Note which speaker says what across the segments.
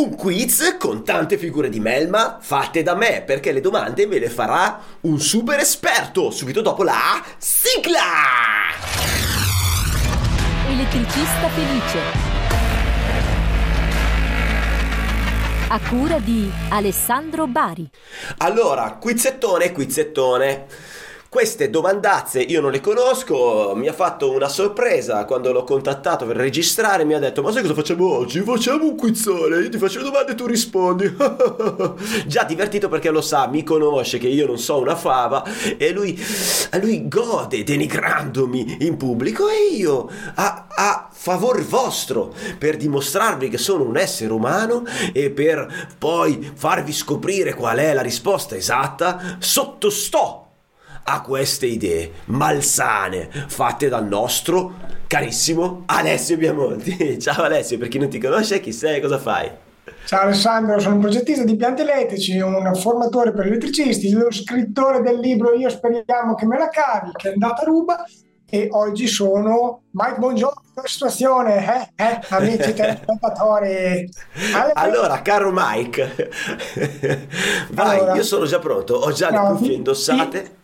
Speaker 1: Un quiz con tante figure di melma fatte da me, perché le domande ve le farà un super esperto subito dopo la sigla!
Speaker 2: Elettricista felice. A cura di Alessandro Bari.
Speaker 1: Allora, quizzettone, quizzettone. Queste domandazze io non le conosco, mi ha fatto una sorpresa quando l'ho contattato per registrare, mi ha detto ma sai cosa facciamo oggi? Facciamo un quizzone, io ti faccio le domande e tu rispondi. Già divertito perché lo sa, mi conosce che io non so una fava e lui, lui gode denigrandomi in pubblico e io a, a favor vostro per dimostrarvi che sono un essere umano e per poi farvi scoprire qual è la risposta esatta, sottostò a queste idee malsane fatte dal nostro carissimo Alessio Biamonti. Ciao Alessio, per chi non ti conosce, chi sei, cosa fai?
Speaker 3: Ciao Alessandro, sono un progettista di impianti elettrici, un formatore per elettricisti, lo scrittore del libro Io speriamo che me la cavi, che è andata a ruba e oggi sono Mike Buongiorno situazione, eh, eh, amici telespettatori.
Speaker 1: Allora, caro Mike, vai, allora, io sono già pronto, ho già no, le cuffie indossate.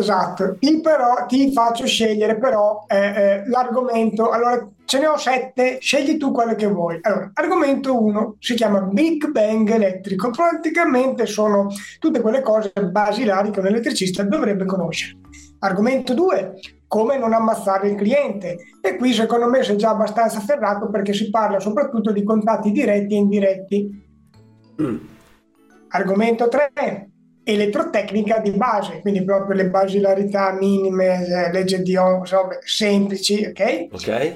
Speaker 3: Esatto, Io però ti faccio scegliere però eh, eh, l'argomento, allora ce ne ho sette, scegli tu quello che vuoi. Allora, argomento 1 si chiama Big Bang elettrico, praticamente sono tutte quelle cose basilari che un elettricista dovrebbe conoscere. Argomento 2, come non ammazzare il cliente. E qui secondo me sei già abbastanza ferrato perché si parla soprattutto di contatti diretti e indiretti. Mm. Argomento 3, elettrotecnica di base, quindi proprio le basilarità minime, eh, legge di Ohm, semplici, ok?
Speaker 1: Ok.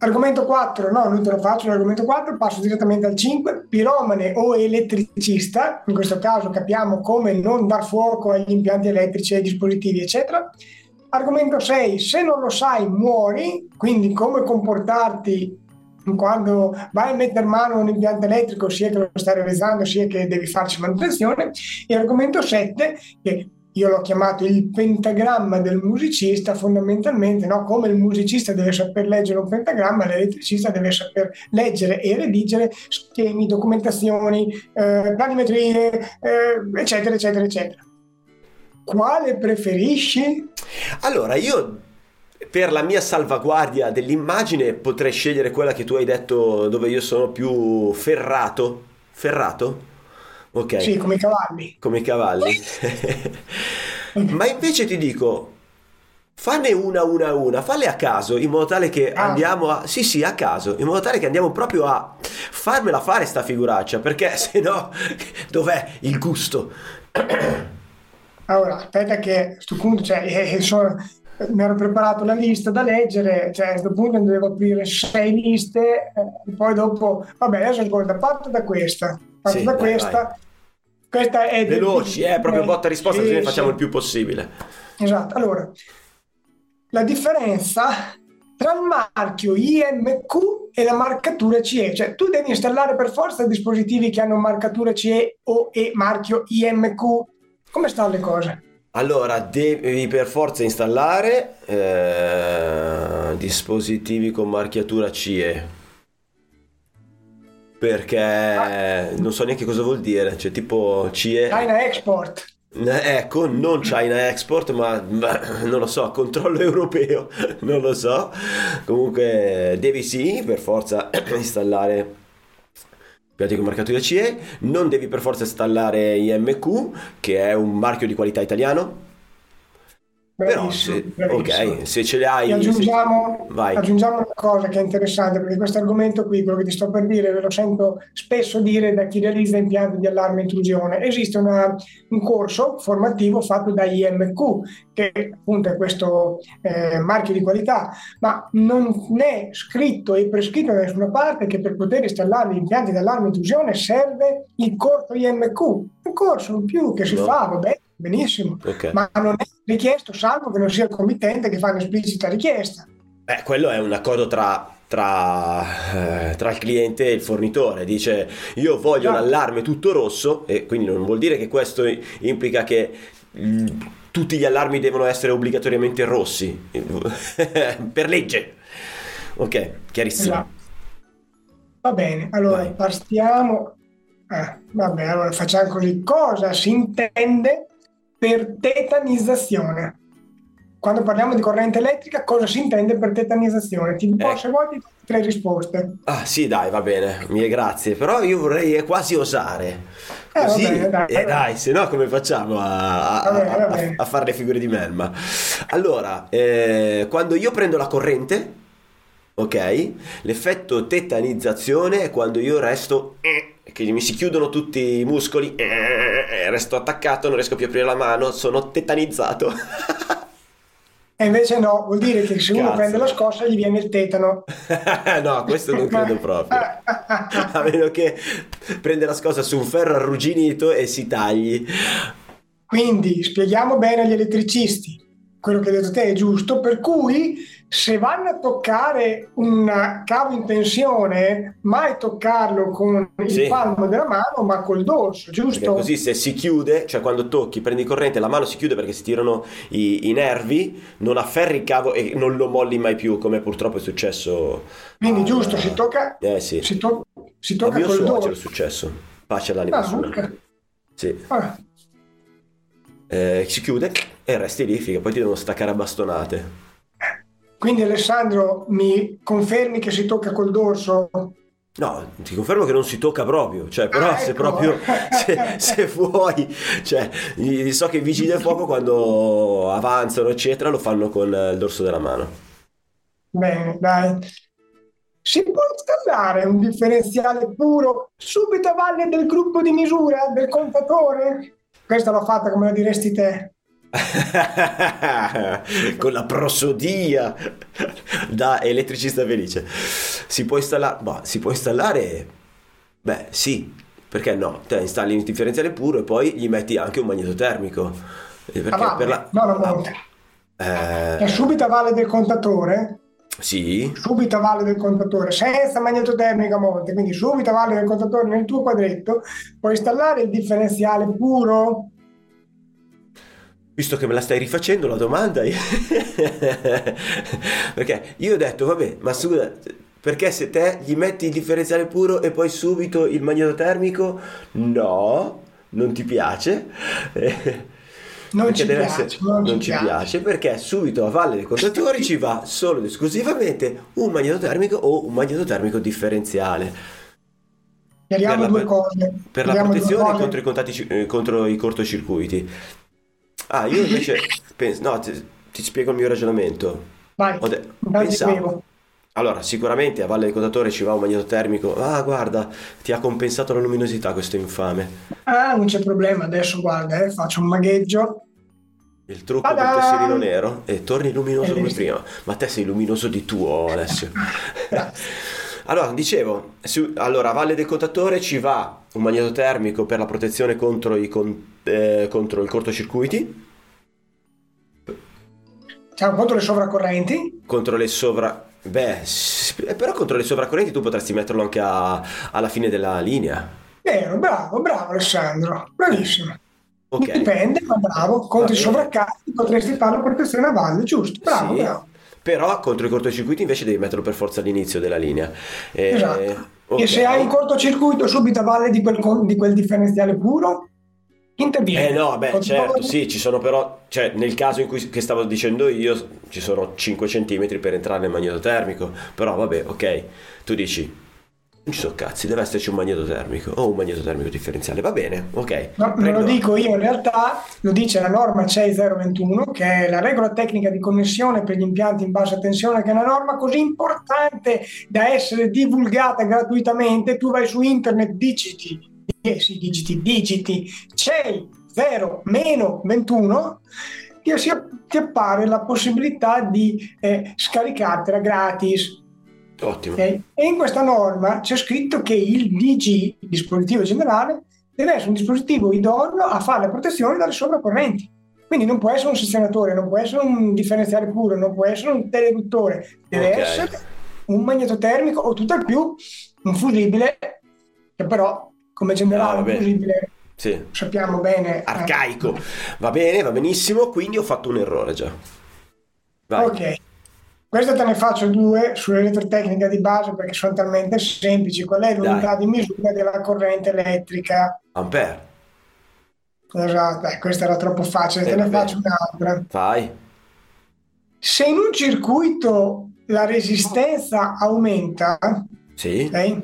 Speaker 3: Argomento 4, no, non te lo faccio l'argomento 4, passo direttamente al 5, piromane o elettricista, in questo caso capiamo come non dar fuoco agli impianti elettrici, ai dispositivi, eccetera. Argomento 6, se non lo sai muori, quindi come comportarti quando vai a mettere mano un impianto elettrico, sia che lo stai realizzando, sia che devi farci manutenzione. E argomento 7, che io l'ho chiamato il pentagramma del musicista, fondamentalmente, no? come il musicista deve saper leggere un pentagramma, l'elettricista deve saper leggere e redigere schemi, documentazioni, eh, planimetrie, eh, eccetera, eccetera, eccetera. Quale preferisci?
Speaker 1: Allora, io per la mia salvaguardia dell'immagine potrei scegliere quella che tu hai detto dove io sono più ferrato. Ferrato? Ok.
Speaker 3: Sì, come i cavalli.
Speaker 1: Come i cavalli. Ma invece ti dico, fanne una una una, falle a caso in modo tale che ah. andiamo a... Sì, sì, a caso, in modo tale che andiamo proprio a farmela fare sta figuraccia, perché se no dov'è il gusto?
Speaker 3: Allora, aspetta che a questo punto, cioè, eh, eh sono, mi ero preparato la lista da leggere, cioè a questo punto dovevo aprire sei liste, eh, poi dopo, vabbè, adesso ascolta, parto da questa, parto sì, da vai, questa. Vai.
Speaker 1: Questa è veloci, eh, proprio botta risposta, sì, facciamo sì. il più possibile.
Speaker 3: Esatto, allora, la differenza tra il marchio IMQ e la marcatura CE, cioè tu devi installare per forza dispositivi che hanno marcatura CE o e marchio IMQ. Come stanno le cose?
Speaker 1: Allora, devi per forza installare eh, dispositivi con marchiatura CE. Perché ah. non so neanche cosa vuol dire, cioè tipo CE...
Speaker 3: China Export.
Speaker 1: Ecco, non China Export, ma, ma, non lo so, controllo europeo, non lo so. Comunque devi sì, per forza installare piatti con marcatura CE, non devi per forza installare IMQ, che è un marchio di qualità italiano, però se, ok, se ce le hai...
Speaker 3: Aggiungiamo, aggiungiamo, una cosa che è interessante, perché questo argomento qui, quello che ti sto per dire, ve lo sento spesso dire da chi realizza impianti di allarme intrusione. Esiste una, un corso formativo fatto da IMQ, che appunto è questo eh, marchio di qualità, ma non è scritto e prescritto da nessuna parte che per poter installare gli impianti di allarme intrusione serve il corso IMQ. Un corso in più che si no. fa, vabbè, benissimo, okay. ma non è richiesto, salvo che non sia il committente che fa un'esplicita richiesta.
Speaker 1: Beh, quello è un accordo tra, tra, eh, tra, il cliente e il fornitore. Dice io voglio esatto. l'allarme tutto rosso e quindi non vuol dire che questo implica che mh, tutti gli allarmi devono essere obbligatoriamente rossi per legge. Ok, chiarissimo.
Speaker 3: Esatto. Va bene, allora
Speaker 1: Vai.
Speaker 3: partiamo. eh, vabbè, allora facciamo così. Cosa si intende per tetanizzazione? Quando parliamo di corrente elettrica, cosa si intende per tetanizzazione? Ti do,
Speaker 1: Eh.
Speaker 3: do tre risposte.
Speaker 1: Ah, sì, dai, va bene, mie grazie. Però io vorrei quasi osare.
Speaker 3: Eh,
Speaker 1: Così,
Speaker 3: bene, dai,
Speaker 1: eh, dai, se no come facciamo a, a-
Speaker 3: bene,
Speaker 1: a- a fare le figure di melma? Allora, eh, quando io prendo la corrente, ok, l'effetto tetanizzazione è quando io resto, eh, che mi si chiudono tutti i muscoli, eh, resto attaccato, non riesco più a aprire la mano, sono tetanizzato.
Speaker 3: E invece no, vuol dire che se uno
Speaker 1: Cazzo.
Speaker 3: prende la scossa gli viene il tetano.
Speaker 1: no, questo non credo proprio. A meno che prende la scossa su un ferro arrugginito e si tagli.
Speaker 3: Quindi spieghiamo bene agli elettricisti. Quello che hai detto te è giusto, per cui se vanno a toccare un cavo in tensione, mai toccarlo con il
Speaker 1: Sì.
Speaker 3: palmo della mano, ma col dorso,
Speaker 1: Perché
Speaker 3: giusto?
Speaker 1: così se si chiude, cioè quando tocchi, prendi corrente, la mano si chiude perché si tirano i, i nervi, non afferri il cavo e non lo molli mai più, come purtroppo è successo.
Speaker 3: Quindi
Speaker 1: a-
Speaker 3: giusto, si tocca,
Speaker 1: Eh sì,
Speaker 3: si to- si
Speaker 1: a
Speaker 3: tocca
Speaker 1: mio
Speaker 3: col
Speaker 1: suocero è
Speaker 3: dorso.
Speaker 1: successo. Pace all'anima
Speaker 3: Ah,
Speaker 1: sua.
Speaker 3: ok.
Speaker 1: Sì.
Speaker 3: Ah,
Speaker 1: Eh, si chiude e resti lì, figa, poi ti devono staccare a bastonate.
Speaker 3: Quindi Alessandro, mi confermi che si tocca col dorso?
Speaker 1: No, ti confermo che non si tocca proprio, cioè, però
Speaker 3: Ah,
Speaker 1: se
Speaker 3: ecco.
Speaker 1: proprio, se, se vuoi, cioè, so che i vigili del fuoco quando avanzano, eccetera, lo fanno con il dorso della mano.
Speaker 3: Bene, dai. Si può installare un differenziale puro subito a valle del gruppo di misura del contatore? Questa l'ho fatta come la diresti te.
Speaker 1: con la prosodia da elettricista felice. Si può installare, boh, si può installare, beh, sì, perché no? Te installi un differenziale puro e poi gli metti anche un magnetotermico. Eh, Perché
Speaker 3: A valle,
Speaker 1: per la...
Speaker 3: no, no, monte.
Speaker 1: Eh,
Speaker 3: È subito a valle del contatore,
Speaker 1: sì,
Speaker 3: subito a valle del contatore, senza magnetotermica a monte, quindi subito a valle del contatore nel tuo quadretto, puoi installare il differenziale puro?
Speaker 1: Visto che me la stai rifacendo la domanda, io- perché io ho detto, vabbè, ma scusa, perché se te gli metti il differenziale puro e poi subito il magnetotermico, no, non ti piace.
Speaker 3: Non ci piace,
Speaker 1: essere-
Speaker 3: non ci
Speaker 1: ci
Speaker 3: piace.
Speaker 1: piace perché subito a valle dei contatori ci va solo ed esclusivamente un magnetotermico o un magnetotermico differenziale
Speaker 3: Chiariamo
Speaker 1: Per la-
Speaker 3: due cose.
Speaker 1: per la
Speaker 3: Chiariamo due
Speaker 1: protezione contro i, contatti ci- eh, contro i cortocircuiti. Ah, io invece penso, no, ti, ti spiego il mio ragionamento.
Speaker 3: Vai,
Speaker 1: Ho de- pensavo-. Allora, sicuramente a valle del contatore ci va un magnetotermico. Ah, guarda, ti ha compensato la luminosità questo infame.
Speaker 3: Ah, non c'è problema, adesso guarda, eh, faccio un magheggio.
Speaker 1: Il trucco del
Speaker 3: Ta-da!
Speaker 1: tesserino nero e torni luminoso come prima. Ma te sei luminoso di tuo, Alessio. Allora, dicevo, su- allora a valle del contatore ci va un magnetotermico per la protezione contro i, con- eh, contro i cortocircuiti,
Speaker 3: Siamo contro le sovraccorrenti?
Speaker 1: contro le sovra... Beh, eh, però contro le sovracorrenti tu potresti metterlo anche a- alla fine della linea.
Speaker 3: Vero, bravo, bravo Alessandro, bravissimo.
Speaker 1: Ok.
Speaker 3: Dipende, ma bravo. Contro i sovraccarichi potresti fare la protezione a valle, giusto? Bravo,
Speaker 1: Sì,
Speaker 3: bravo.
Speaker 1: Però contro i cortocircuiti invece devi metterlo per forza all'inizio della linea. Eh,
Speaker 3: Esatto.
Speaker 1: ok.
Speaker 3: E se hai un cortocircuito subito a valle di quel, di quel differenziale puro, interviene.
Speaker 1: Eh no, beh, certo, sì, ci sono però, cioè nel caso in cui che stavo dicendo io, ci sono 5 cm per entrare nel magnetotermico, però vabbè, ok, tu dici, non ci sono cazzi, deve esserci un magnetotermico o un magnetotermico differenziale, va bene, ok.
Speaker 3: No, non lo dico io, in realtà lo dice la norma CEI 021, che è la regola tecnica di connessione per gli impianti in bassa tensione, che è una norma così importante da essere divulgata gratuitamente. Tu vai su internet, digiti, eh sì, digiti, digiti CEI 0-21, ti, si- ti appare la possibilità di eh, scaricartela gratis.
Speaker 1: Ottimo.
Speaker 3: ok? E in questa norma c'è scritto che il DG, dispositivo generale, deve essere un dispositivo idoneo a fare la protezione dalle sovraccorrenti. Quindi non può essere un sezionatore, non può essere un differenziale puro, non può essere un teleduttore, deve
Speaker 1: Ok.
Speaker 3: essere un magnetotermico o tutt'al più un fusibile, che però come generale un
Speaker 1: vabbè.
Speaker 3: fusibile
Speaker 1: Sì.
Speaker 3: sappiamo bene. eh,
Speaker 1: Arcaico. Va bene, va benissimo, quindi ho fatto un errore già. Vai.
Speaker 3: Ok. Queste te ne faccio due sull'elettrotecnica di base perché sono talmente semplici. Qual è l'unità
Speaker 1: Dai.
Speaker 3: di misura della corrente elettrica?
Speaker 1: Ampere.
Speaker 3: Esatto, dai, questa era troppo facile, te
Speaker 1: Eh,
Speaker 3: ne
Speaker 1: beh.
Speaker 3: faccio un'altra.
Speaker 1: Vai.
Speaker 3: Se in un circuito la resistenza aumenta,
Speaker 1: Sì.
Speaker 3: ok?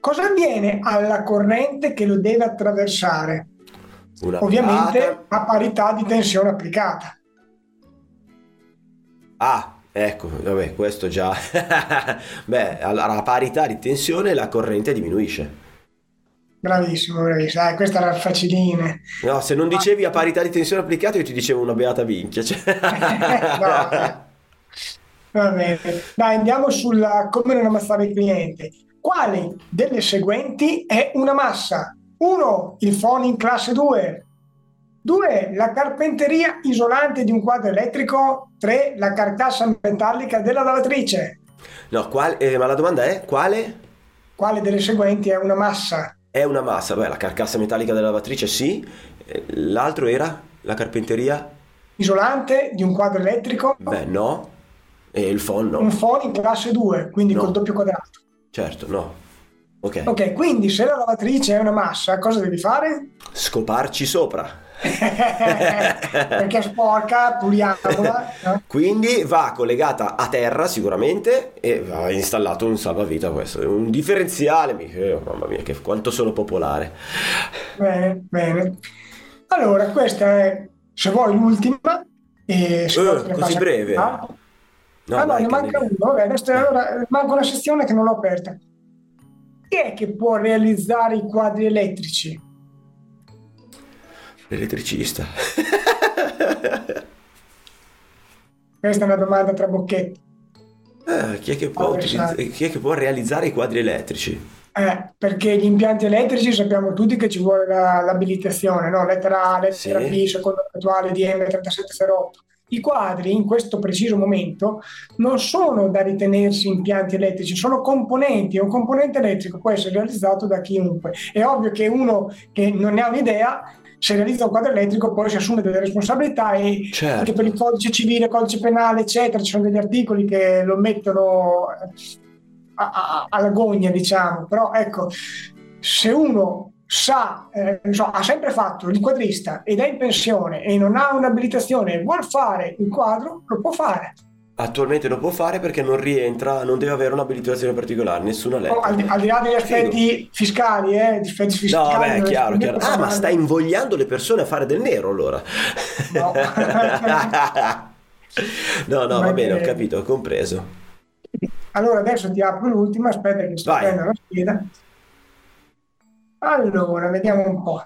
Speaker 3: Cosa avviene alla corrente che lo deve attraversare?
Speaker 1: Una
Speaker 3: Ovviamente a parità di tensione applicata.
Speaker 1: Ah, ecco, vabbè, questo già. Beh, allora a parità di tensione la corrente diminuisce.
Speaker 3: Bravissimo, bravissimo. Eh, questa era facilina.
Speaker 1: No, se non dicevi a parità di tensione applicata, io ti dicevo una beata minchia. cioè.
Speaker 3: No. Va bene. Dai, andiamo sulla come non ammazzare il cliente. Quale delle seguenti è una massa? 1. Il phone in classe 2. 2. La carpenteria isolante di un quadro elettrico. 3. La carcassa metallica della lavatrice.
Speaker 1: No, qual- eh, ma la domanda è quale
Speaker 3: Quale delle seguenti è una massa?
Speaker 1: è una massa? Beh, la carcassa metallica della lavatrice sì, Eh, l'altro era la carpenteria?
Speaker 3: Isolante di un quadro elettrico.
Speaker 1: Beh, no. E il phon
Speaker 3: Un
Speaker 1: no.
Speaker 3: phone in classe 2, quindi
Speaker 1: No.
Speaker 3: col doppio quadrato.
Speaker 1: Certo, no. Ok.
Speaker 3: Ok, quindi se la lavatrice è una massa, cosa devi fare?
Speaker 1: Scoparci sopra.
Speaker 3: Perché è sporca, puliamola. no?
Speaker 1: Quindi va collegata a terra sicuramente e va installato un salvavita questo, un differenziale, eh, mamma mia che quanto sono popolare.
Speaker 3: Bene, bene. Allora, questa è, se vuoi, l'ultima. E se
Speaker 1: Eh, così breve?
Speaker 3: un'altra.
Speaker 1: No,
Speaker 3: ah, no, ne manca
Speaker 1: devi-
Speaker 3: uno. Vabbè, adesso allora, manca una sezione che non l'ho aperta. Chi è che può realizzare i quadri elettrici?
Speaker 1: L'elettricista.
Speaker 3: Questa è una domanda tra bocchetti.
Speaker 1: Eh, chi, è che può
Speaker 3: Ah,
Speaker 1: utilizz- chi è che può realizzare i quadri elettrici?
Speaker 3: Eh, perché gli impianti elettrici sappiamo tutti che ci vuole la- l'abilitazione, no? Lettera A, lettera
Speaker 1: Sì.
Speaker 3: B, secondo l'attuale DM3708. I quadri in questo preciso momento non sono da ritenersi impianti elettrici, sono componenti e un componente elettrico può essere realizzato da chiunque. È ovvio che uno che non ne ha un'idea, se realizza un quadro elettrico poi si assume delle responsabilità e
Speaker 1: Certo.
Speaker 3: anche per il codice civile, codice penale, eccetera, ci sono degli articoli che lo mettono a- alla gogna, diciamo. Però ecco, se uno sa, eh, so, ha sempre fatto il quadrista ed è in pensione e non ha un'abilitazione e vuol fare il quadro, lo può fare.
Speaker 1: Attualmente lo può fare perché non rientra, non deve avere un'abilitazione particolare, nessuna
Speaker 3: Oh,
Speaker 1: lettera.
Speaker 3: al, di- al di là degli aspetti fiscali, eh,
Speaker 1: No,
Speaker 3: fiscali.
Speaker 1: vabbè, è
Speaker 3: non
Speaker 1: chiaro, chiaro. Ah, ma stai invogliando le persone a fare del nero allora?
Speaker 3: No.
Speaker 1: no, no, va bene, ho capito, ho compreso.
Speaker 3: Allora adesso ti apro l'ultima, aspetta che sto
Speaker 1: Vai.
Speaker 3: prendendo la scheda. Allora, vediamo un po'.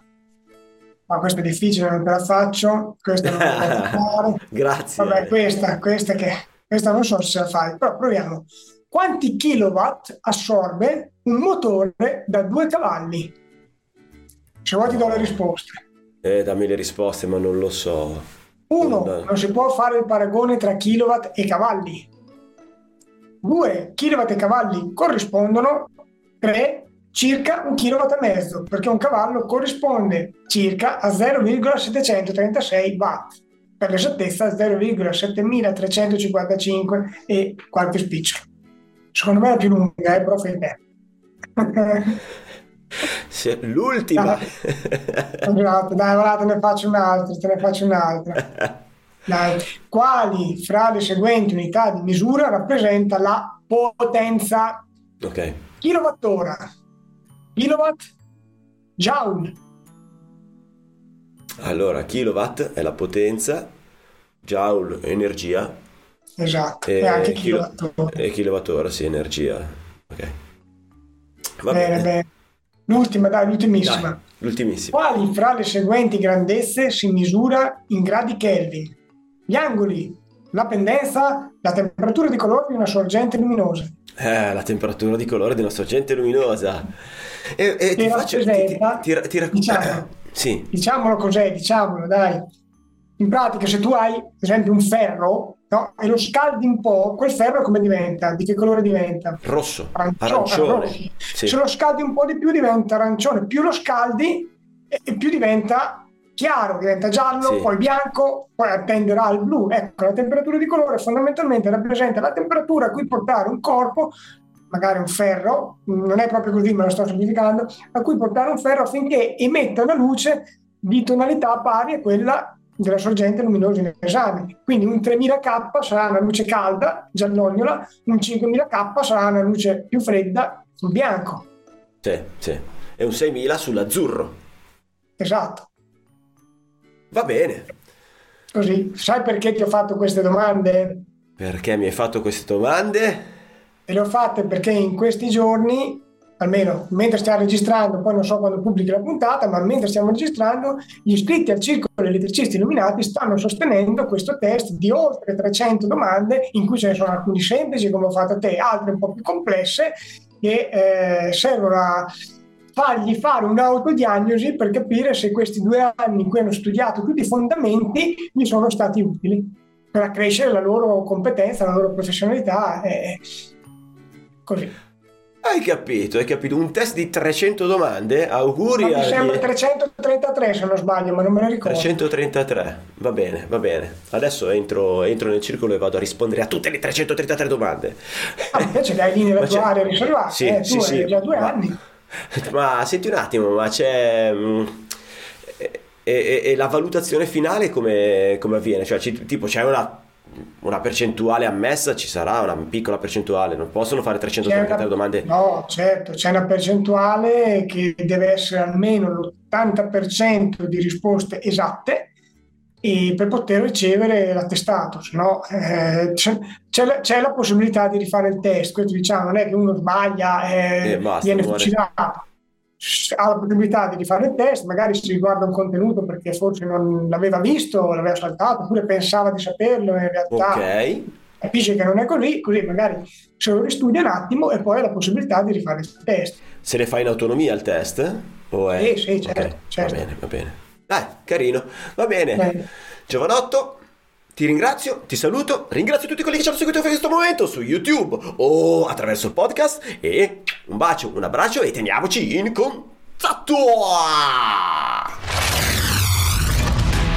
Speaker 3: Ma questo è difficile, non te la faccio. Questa non la posso fare.
Speaker 1: Grazie.
Speaker 3: Vabbè, questa, questa che questa non so se la fai, però proviamo. Quanti kilowatt assorbe un motore da due cavalli? Se vuoi ti do le risposte.
Speaker 1: Eh, dammi le risposte, ma non lo so.
Speaker 3: Uno,
Speaker 1: Dai.
Speaker 3: non si può fare il paragone tra kilowatt e cavalli. Due, kilowatt e cavalli corrispondono. Tre, circa un kilowatt e mezzo, perché un cavallo corrisponde circa a 0,736 watt. Per l'esattezza 0,7355 e qualche spicciolo. Secondo me è la più lunga, eh, però fai te.
Speaker 1: Sì, L'ultima.
Speaker 3: Dai, voilà, te ne faccio un'altra, te ne faccio un'altra. Dai. Quali fra le seguenti unità di misura rappresenta la potenza?
Speaker 1: ok.
Speaker 3: Kilowattora, kilowatt, joule.
Speaker 1: Allora, kilowatt è la potenza, joule è energia
Speaker 3: Esatto,
Speaker 1: e,
Speaker 3: e anche kilowattora.
Speaker 1: e kilowattora, sì, energia. Ok. Va
Speaker 3: Bene,
Speaker 1: bene.
Speaker 3: bene. L'ultima, dai, l'ultimissima.
Speaker 1: Dai, l'ultimissima.
Speaker 3: Quali fra le seguenti grandezze si misura in gradi Kelvin? Gli angoli, la pendenza, la temperatura di colore di una sorgente luminosa.
Speaker 1: Eh, la temperatura di colore di una sorgente luminosa. E, e ti faccio... Ti, ti, ti, ti rac-
Speaker 3: diciamo,
Speaker 1: Sì,
Speaker 3: diciamolo cos'è, diciamolo, dai. In pratica, se tu hai, ad esempio, un ferro no, e lo scaldi un po', quel ferro come diventa? Di che colore diventa?
Speaker 1: rosso,
Speaker 3: Arancione.
Speaker 1: arancione.
Speaker 3: rosso.
Speaker 1: Sì.
Speaker 3: Se lo scaldi un po' di più diventa arancione, più lo scaldi e più diventa chiaro diventa giallo,
Speaker 1: Sì.
Speaker 3: poi bianco, poi tenderà al blu. Ecco, la temperatura di colore fondamentalmente rappresenta la temperatura a cui portare un corpo, magari un ferro, non è proprio così, ma lo sto semplificando, a cui portare un ferro affinché emetta una luce di tonalità pari a quella della sorgente luminosa in esame. Quindi un 3000K sarà una luce calda, giallognola, un 5000K sarà una luce più fredda, bianco.
Speaker 1: Sì, sì. E un 6000 sull'azzurro.
Speaker 3: Esatto.
Speaker 1: Va bene.
Speaker 3: Così, sai perché ti ho fatto queste domande?
Speaker 1: Perché mi hai fatto queste domande?
Speaker 3: E le ho fatte perché in questi giorni, almeno mentre stiamo registrando, poi non so quando pubblichi la puntata, ma mentre stiamo registrando, gli iscritti al Circolo Elettricisti Illuminati stanno sostenendo questo test di oltre 300 domande, in cui ce ne sono alcuni semplici, come ho fatto a te, altre un po' più complesse, che eh, servono a fargli fare un'autodiagnosi per capire se questi due anni in cui hanno studiato tutti i fondamenti gli sono stati utili per accrescere la loro competenza, la loro professionalità. E così.
Speaker 1: Hai capito, hai capito. Un test di 300 domande? Auguri
Speaker 3: Ma mi sembra 333 se non sbaglio, ma non me ne ricordo.
Speaker 1: 333. Va bene, va bene. Adesso entro, entro nel circolo e vado a rispondere a tutte le 333 domande.
Speaker 3: Ah, invece che hai lì nella
Speaker 1: Ma
Speaker 3: tua
Speaker 1: c'è-
Speaker 3: area riservata,
Speaker 1: Sì,
Speaker 3: eh,
Speaker 1: sì,
Speaker 3: tu
Speaker 1: sì.
Speaker 3: hai già due
Speaker 1: Ma-
Speaker 3: anni.
Speaker 1: Ma senti un attimo, ma c'è... mm, E, e- e la valutazione finale come, come avviene? Cioè, ci- tipo, c'è una, una percentuale ammessa? Ci sarà una piccola percentuale? Non possono fare
Speaker 3: C'è
Speaker 1: 333
Speaker 3: una-
Speaker 1: domande?
Speaker 3: No, certo, c'è una percentuale che deve essere almeno l'80% di risposte esatte per poter ricevere l'attestato, se no eh, c'è, c'è la, c'è la possibilità di rifare il test, questo diciamo, non è che uno sbaglia e
Speaker 1: Eh, basta,
Speaker 3: viene fucilato. Ha la possibilità di rifare il test, magari si riguarda un contenuto perché forse non l'aveva visto, l'aveva saltato, oppure pensava di saperlo e in realtà
Speaker 1: Ok.
Speaker 3: capisce che non è così, così magari se lo ristudia un attimo e poi ha la possibilità di rifare il test.
Speaker 1: Se ne fa in autonomia il test? O è...
Speaker 3: Sì, sì, certo,
Speaker 1: Ok,
Speaker 3: certo.
Speaker 1: Va bene, va bene. Dai, carino. Va bene.
Speaker 3: Bene.
Speaker 1: Giovanotto, ti ringrazio, ti saluto, ringrazio tutti quelli che ci hanno seguito in questo momento su YouTube o attraverso il podcast e un bacio, un abbraccio e teniamoci in contatto!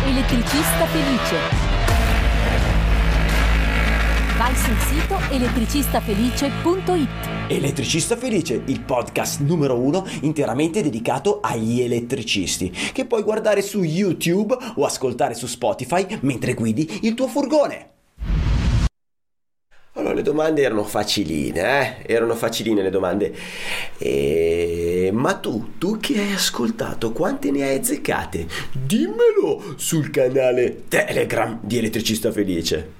Speaker 2: Elettricista felice. Vai sul sito elettricistafelice.it.
Speaker 1: Elettricista Felice, il podcast numero uno interamente dedicato agli elettricisti, che puoi guardare su YouTube o ascoltare su Spotify mentre guidi il tuo furgone. Allora, le domande erano faciline, eh? Erano faciline le domande. E... Ma tu, tu che hai ascoltato, quante ne hai azzeccate? Dimmelo sul canale Telegram di Elettricista Felice.